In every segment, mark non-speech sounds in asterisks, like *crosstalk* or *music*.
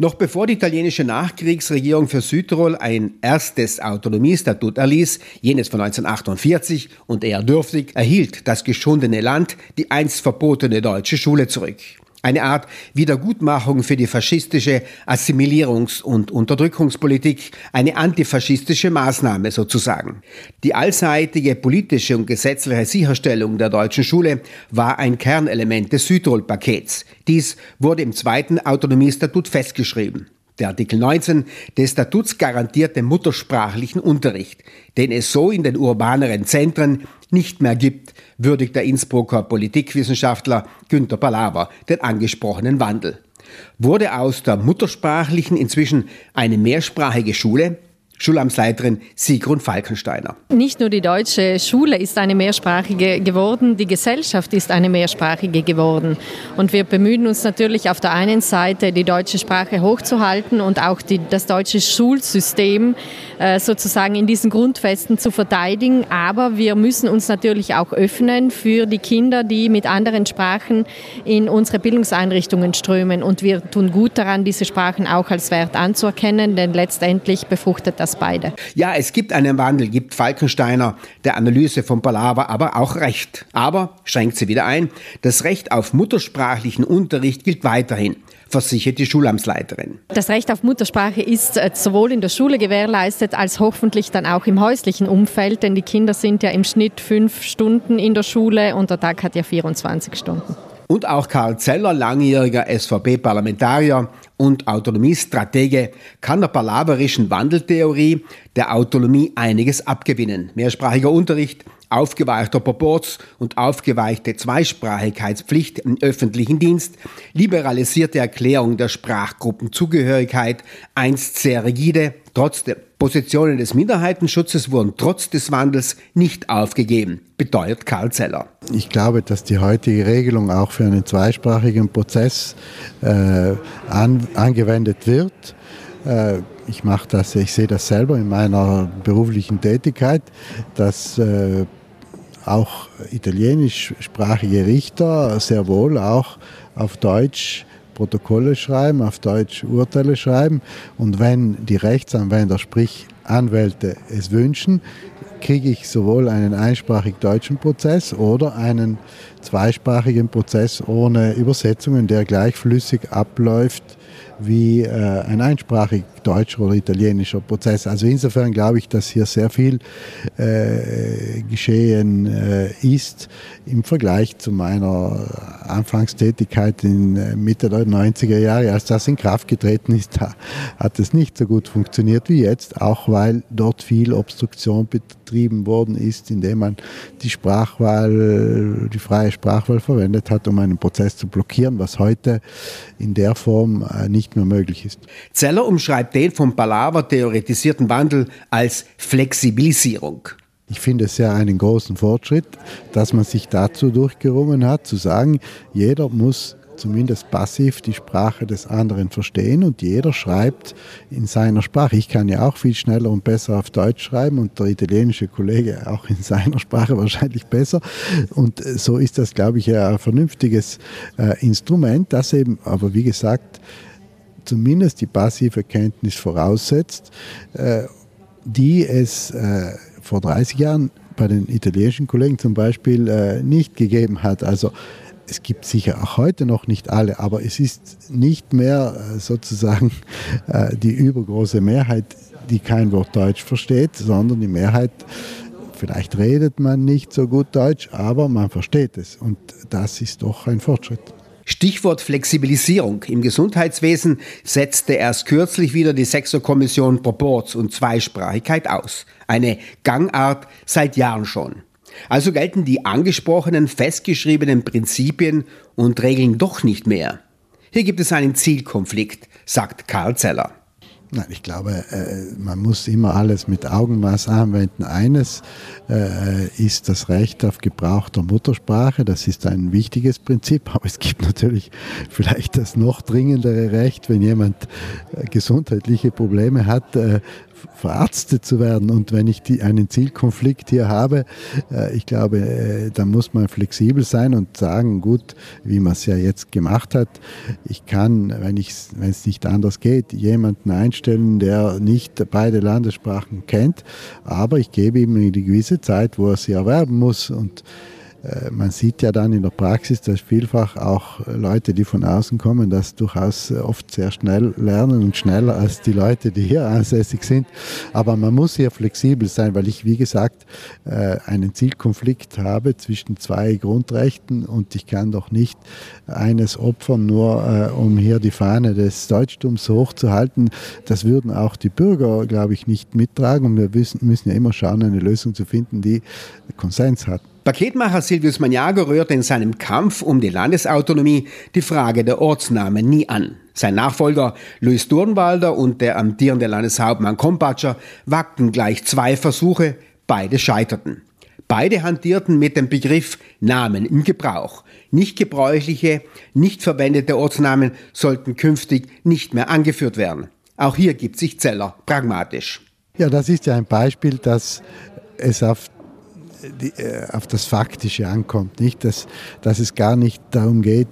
Noch bevor die italienische Nachkriegsregierung für Südtirol ein erstes Autonomiestatut erließ, jenes von 1948 und eher dürftig, erhielt das geschundene Land die einst verbotene deutsche Schule zurück. Eine Art Wiedergutmachung für die faschistische Assimilierungs- und Unterdrückungspolitik, eine antifaschistische Maßnahme sozusagen. Die allseitige politische und gesetzliche Sicherstellung der deutschen Schule war ein Kernelement des Südtirol-Pakets. Dies wurde im zweiten Autonomiestatut festgeschrieben. Der Artikel 19 des Statuts garantiert den muttersprachlichen Unterricht, den es so in den urbaneren Zentren nicht mehr gibt, würdigt der Innsbrucker Politikwissenschaftler Günter Palaver den angesprochenen Wandel. Wurde aus der muttersprachlichen inzwischen eine mehrsprachige Schule, Schulamtsleiterin Sigrun Falkensteiner. Nicht nur die deutsche Schule ist eine mehrsprachige geworden, die Gesellschaft ist eine mehrsprachige geworden. Und wir bemühen uns natürlich auf der einen Seite, die deutsche Sprache hochzuhalten und auch die, das deutsche Schulsystem äh, sozusagen in diesen Grundfesten zu verteidigen. Aber wir müssen uns natürlich auch öffnen für die Kinder, die mit anderen Sprachen in unsere Bildungseinrichtungen strömen. Und wir tun gut daran, diese Sprachen auch als Wert anzuerkennen, denn letztendlich befruchtet das das beide. Ja, es gibt einen Wandel, gibt Falkensteiner der Analyse von Palaver aber auch recht. Aber, schränkt sie wieder ein, das Recht auf muttersprachlichen Unterricht gilt weiterhin versichert die Schulamtsleiterin. Das Recht auf Muttersprache ist äh, sowohl in der Schule gewährleistet als hoffentlich dann auch im häuslichen Umfeld, denn die Kinder sind ja im Schnitt fünf Stunden in der Schule und der Tag hat ja 24 Stunden. Und auch Karl Zeller, langjähriger SVP-Parlamentarier und Autonomiestratege, kann der palaverischen Wandeltheorie der Autonomie einiges abgewinnen. Mehrsprachiger Unterricht, aufgeweichter Proports und aufgeweichte Zweisprachigkeitspflicht im öffentlichen Dienst, liberalisierte Erklärung der Sprachgruppenzugehörigkeit, einst sehr rigide, trotzdem Positionen des Minderheitenschutzes wurden trotz des Wandels nicht aufgegeben, beteuert Karl Zeller. Ich glaube, dass die heutige Regelung auch für einen zweisprachigen Prozess äh, an, angewendet wird. Äh, ich mache das, ich sehe das selber in meiner beruflichen Tätigkeit, dass äh, auch italienischsprachige Richter sehr wohl auch auf Deutsch Protokolle schreiben, auf Deutsch Urteile schreiben. Und wenn die Rechtsanwender, sprich Anwälte, es wünschen, kriege ich sowohl einen einsprachig deutschen Prozess oder einen zweisprachigen Prozess ohne Übersetzungen, der gleich flüssig abläuft wie äh, ein einsprachig deutscher oder italienischer Prozess. Also insofern glaube ich, dass hier sehr viel äh, geschehen äh, ist im Vergleich zu meiner Anfangstätigkeit in äh, Mitte der 90er Jahre, als das in Kraft getreten ist, da hat es nicht so gut funktioniert wie jetzt, auch weil dort viel Obstruktion betrieben worden ist, indem man die Sprachwahl, die freie Sprachwahl verwendet hat, um einen Prozess zu blockieren, was heute in der Form äh, nicht mehr möglich ist. Zeller umschreibt den vom Palaver theoretisierten Wandel als Flexibilisierung. Ich finde es ja einen großen Fortschritt, dass man sich dazu durchgerungen hat, zu sagen, jeder muss zumindest passiv die Sprache des anderen verstehen und jeder schreibt in seiner Sprache. Ich kann ja auch viel schneller und besser auf Deutsch schreiben und der italienische Kollege auch in seiner Sprache wahrscheinlich besser. Und so ist das, glaube ich, ein vernünftiges äh, Instrument, das eben, aber wie gesagt, zumindest die passive Kenntnis voraussetzt, äh, die es äh, vor 30 Jahren bei den italienischen Kollegen zum Beispiel äh, nicht gegeben hat. Also es gibt sicher auch heute noch nicht alle, aber es ist nicht mehr sozusagen die übergroße Mehrheit, die kein Wort Deutsch versteht, sondern die Mehrheit, vielleicht redet man nicht so gut Deutsch, aber man versteht es. Und das ist doch ein Fortschritt. Stichwort Flexibilisierung. Im Gesundheitswesen setzte erst kürzlich wieder die Sechserkommission Proports und Zweisprachigkeit aus. Eine Gangart seit Jahren schon. Also gelten die angesprochenen festgeschriebenen Prinzipien und Regeln doch nicht mehr. Hier gibt es einen Zielkonflikt, sagt Karl Zeller. Nein, ich glaube, äh, man muss immer alles mit Augenmaß anwenden. Eines äh, ist das Recht auf Gebrauch der Muttersprache. Das ist ein wichtiges Prinzip, aber es gibt natürlich vielleicht das noch dringendere Recht, wenn jemand äh, gesundheitliche Probleme hat, verarztet zu werden. Und wenn ich die, einen Zielkonflikt hier habe, äh, ich glaube, äh, da muss man flexibel sein und sagen, gut, wie man es ja jetzt gemacht hat, ich kann, wenn es nicht anders geht, jemanden einstellen, der nicht beide Landessprachen kennt, aber ich gebe ihm eine gewisse Zeit, wo er sie erwerben muss. Und man sieht ja dann in der Praxis, dass vielfach auch Leute, die von außen kommen, das durchaus oft sehr schnell lernen und schneller als die Leute, die hier *laughs* ansässig sind. Aber man muss hier flexibel sein, weil ich, wie gesagt, äh, einen Zielkonflikt habe zwischen zwei Grundrechten und ich kann doch nicht eines opfern, nur äh, um hier die Fahne des Deutschtums hochzuhalten. Das würden auch die Bürger, glaube ich, nicht mittragen und wir müssen ja immer schauen, eine Lösung zu finden, die Konsens hat. Paketmacher Silvius Magnago rührte in seinem Kampf um die Landesautonomie die Frage der Ortsnamen nie an. Sein Nachfolger Luis Durnwalder und der amtierende Landeshauptmann Kompatscher wagten gleich zwei Versuche, beide scheiterten. Beide hantierten mit dem Begriff Namen im Gebrauch. Nicht gebräuchliche, nicht verwendete Ortsnamen sollten künftig nicht mehr angeführt werden. Auch hier gibt sich Zeller pragmatisch. Ja, das ist ja ein Beispiel, dass es auf die, äh, auf das Faktische ankommt, nicht? Dass, dass es gar nicht darum geht,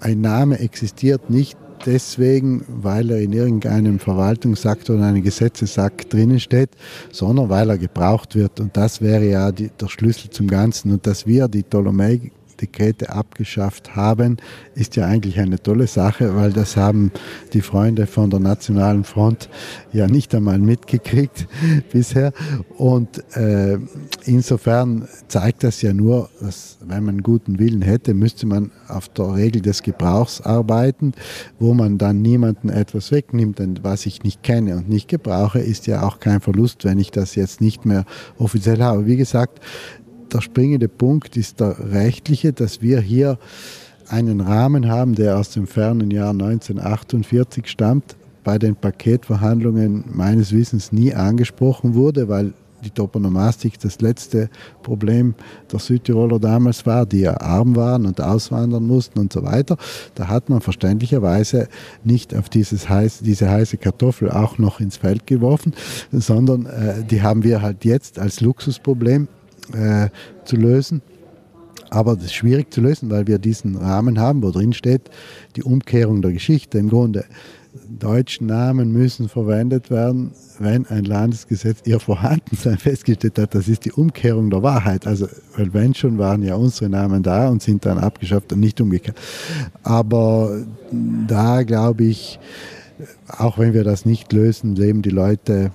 ein Name existiert nicht deswegen, weil er in irgendeinem Verwaltungsakt oder einem Gesetzesakt drinnen steht, sondern weil er gebraucht wird. Und das wäre ja die, der Schlüssel zum Ganzen. Und dass wir die Ptolemä Dekrete abgeschafft haben, ist ja eigentlich eine tolle Sache, weil das haben die Freunde von der Nationalen Front ja nicht einmal mitgekriegt *laughs* bisher. Und äh, insofern zeigt das ja nur, dass wenn man guten Willen hätte, müsste man auf der Regel des Gebrauchs arbeiten, wo man dann niemanden etwas wegnimmt. Denn was ich nicht kenne und nicht gebrauche, ist ja auch kein Verlust, wenn ich das jetzt nicht mehr offiziell habe. Wie gesagt, der springende Punkt ist der rechtliche, dass wir hier einen Rahmen haben, der aus dem fernen Jahr 1948 stammt, bei den Paketverhandlungen meines Wissens nie angesprochen wurde, weil die Toponomastik das letzte Problem der Südtiroler damals war, die ja arm waren und auswandern mussten und so weiter. Da hat man verständlicherweise nicht auf dieses heiß, diese heiße Kartoffel auch noch ins Feld geworfen, sondern äh, die haben wir halt jetzt als Luxusproblem äh, zu lösen. Aber das ist schwierig zu lösen, weil wir diesen Rahmen haben, wo drin steht, die Umkehrung der Geschichte. Im Grunde, deutsche Namen müssen verwendet werden, wenn ein Landesgesetz ihr Vorhandensein *laughs* festgestellt hat. Das ist die Umkehrung der Wahrheit. Also, weil wenn schon waren ja unsere Namen da und sind dann abgeschafft und nicht umgekehrt. Aber da glaube ich, auch wenn wir das nicht lösen, leben die Leute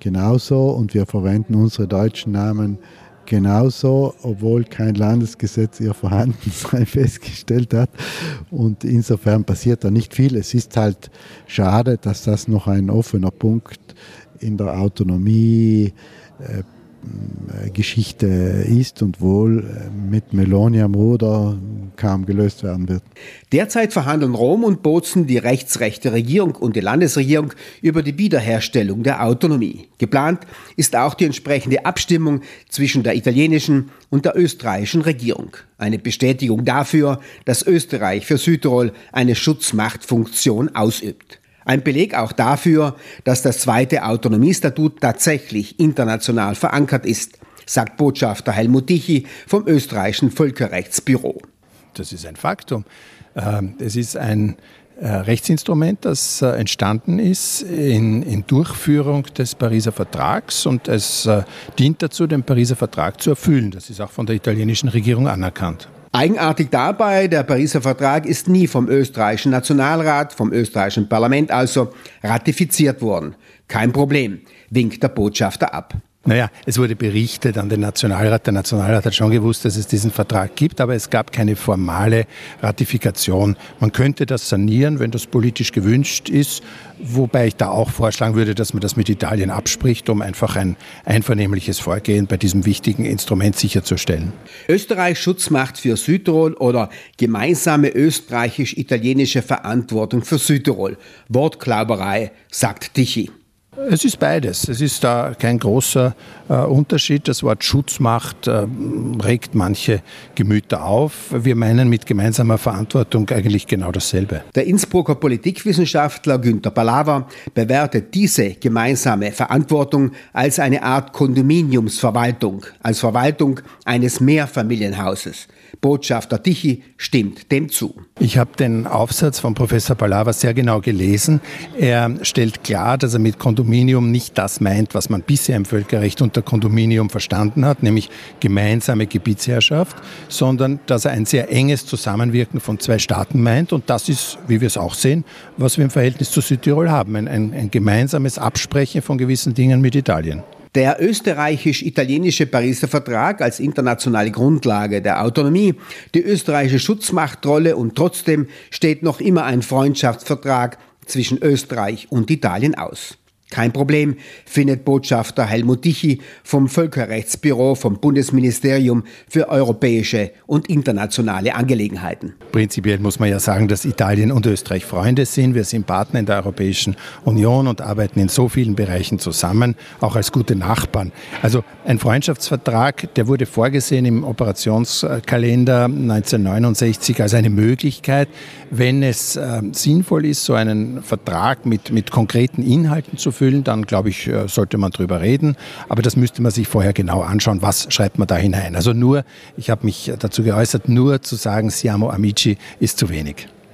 genauso und wir verwenden unsere deutschen Namen genauso, obwohl kein Landesgesetz ihr Vorhandensein *laughs* festgestellt hat. Und insofern passiert da nicht viel. Es ist halt schade, dass das noch ein offener Punkt in der Autonomie äh, Geschichte ist und wohl äh, mit Meloni am kaum gelöst werden wird. Derzeit verhandeln Rom und Bozen die rechtsrechte Regierung und die Landesregierung über die Wiederherstellung der Autonomie. Geplant ist auch die entsprechende Abstimmung zwischen der italienischen und der österreichischen Regierung. Eine Bestätigung dafür, dass Österreich für Südtirol eine Schutzmachtfunktion ausübt. Ein Beleg auch dafür, dass das zweite Autonomiestatut tatsächlich international verankert ist, sagt Botschafter Helmut Tichy vom österreichischen Völkerrechtsbüro. Das ist ein Faktum. Ähm, es ist ein äh, Rechtsinstrument, das äh, entstanden ist in, in, Durchführung des Pariser Vertrags und es äh, dient dazu, den Pariser Vertrag zu erfüllen. Das ist auch von der italienischen Regierung anerkannt. Eigenartig dabei, der Pariser Vertrag ist nie vom österreichischen Nationalrat, vom österreichischen Parlament also ratifiziert worden. Kein Problem, winkt der Botschafter ab. Naja, es wurde berichtet an den Nationalrat. Der Nationalrat hat schon gewusst, dass es diesen Vertrag gibt, aber es gab keine formale Ratifikation. Man könnte das sanieren, wenn das politisch gewünscht ist, wobei ich da auch vorschlagen würde, dass man das mit Italien abspricht, um einfach ein einvernehmliches Vorgehen bei diesem wichtigen Instrument sicherzustellen. Österreich Schutzmacht für Südtirol oder gemeinsame österreichisch-italienische Verantwortung für Südtirol. Wortklauberei, sagt Tichy. Es ist beides. Es ist da kein großer äh, Unterschied. Das Wort Schutzmacht äh, regt manche Gemüter auf. Wir meinen mit gemeinsamer Verantwortung eigentlich genau dasselbe. Der Innsbrucker Politikwissenschaftler Günter Palaver bewertet diese gemeinsame Verantwortung als eine Art Kondominiumsverwaltung, als Verwaltung eines Mehrfamilienhauses. Botschafter Tichy stimmt dem zu. Ich habe den Aufsatz von Professor Palaver sehr genau gelesen. Er stellt klar, dass er mit Kondominium nicht das meint, was man bisher im Völkerrecht unter Kondominium verstanden hat, nämlich gemeinsame Gebietsherrschaft, sondern dass er ein sehr enges Zusammenwirken von zwei Staaten meint. Und das ist, wie wir es auch sehen, was wir im Verhältnis zu Südtirol haben. Ein, ein gemeinsames Absprechen von gewissen Dingen mit Italien. Der österreichisch-italienische Pariser Vertrag als internationale Grundlage der Autonomie, die österreichische Schutzmachtrolle und trotzdem steht noch immer ein Freundschaftsvertrag zwischen Österreich und Italien aus. Kein Problem, findet Botschafter Helmut Tichy vom Völkerrechtsbüro vom Bundesministerium für europäische und internationale Angelegenheiten. Prinzipiell muss man ja sagen, dass Italien und Österreich Freunde sind. Wir sind Partner in der Europäischen Union und arbeiten in so vielen Bereichen zusammen, auch als gute Nachbarn. Also ein Freundschaftsvertrag, der wurde vorgesehen im Operationskalender 1969 als eine Möglichkeit, wenn es äh, sinnvoll ist, so einen Vertrag mit, mit konkreten Inhalten zu führen erfüllen, dann glaube ich, äh, sollte man darüber reden. Aber das müsste man sich vorher genau anschauen, was schreibt man da hinein. Also nur, ich habe mich dazu geäußert, nur zu sagen, Siamo Amici ist zu wenig.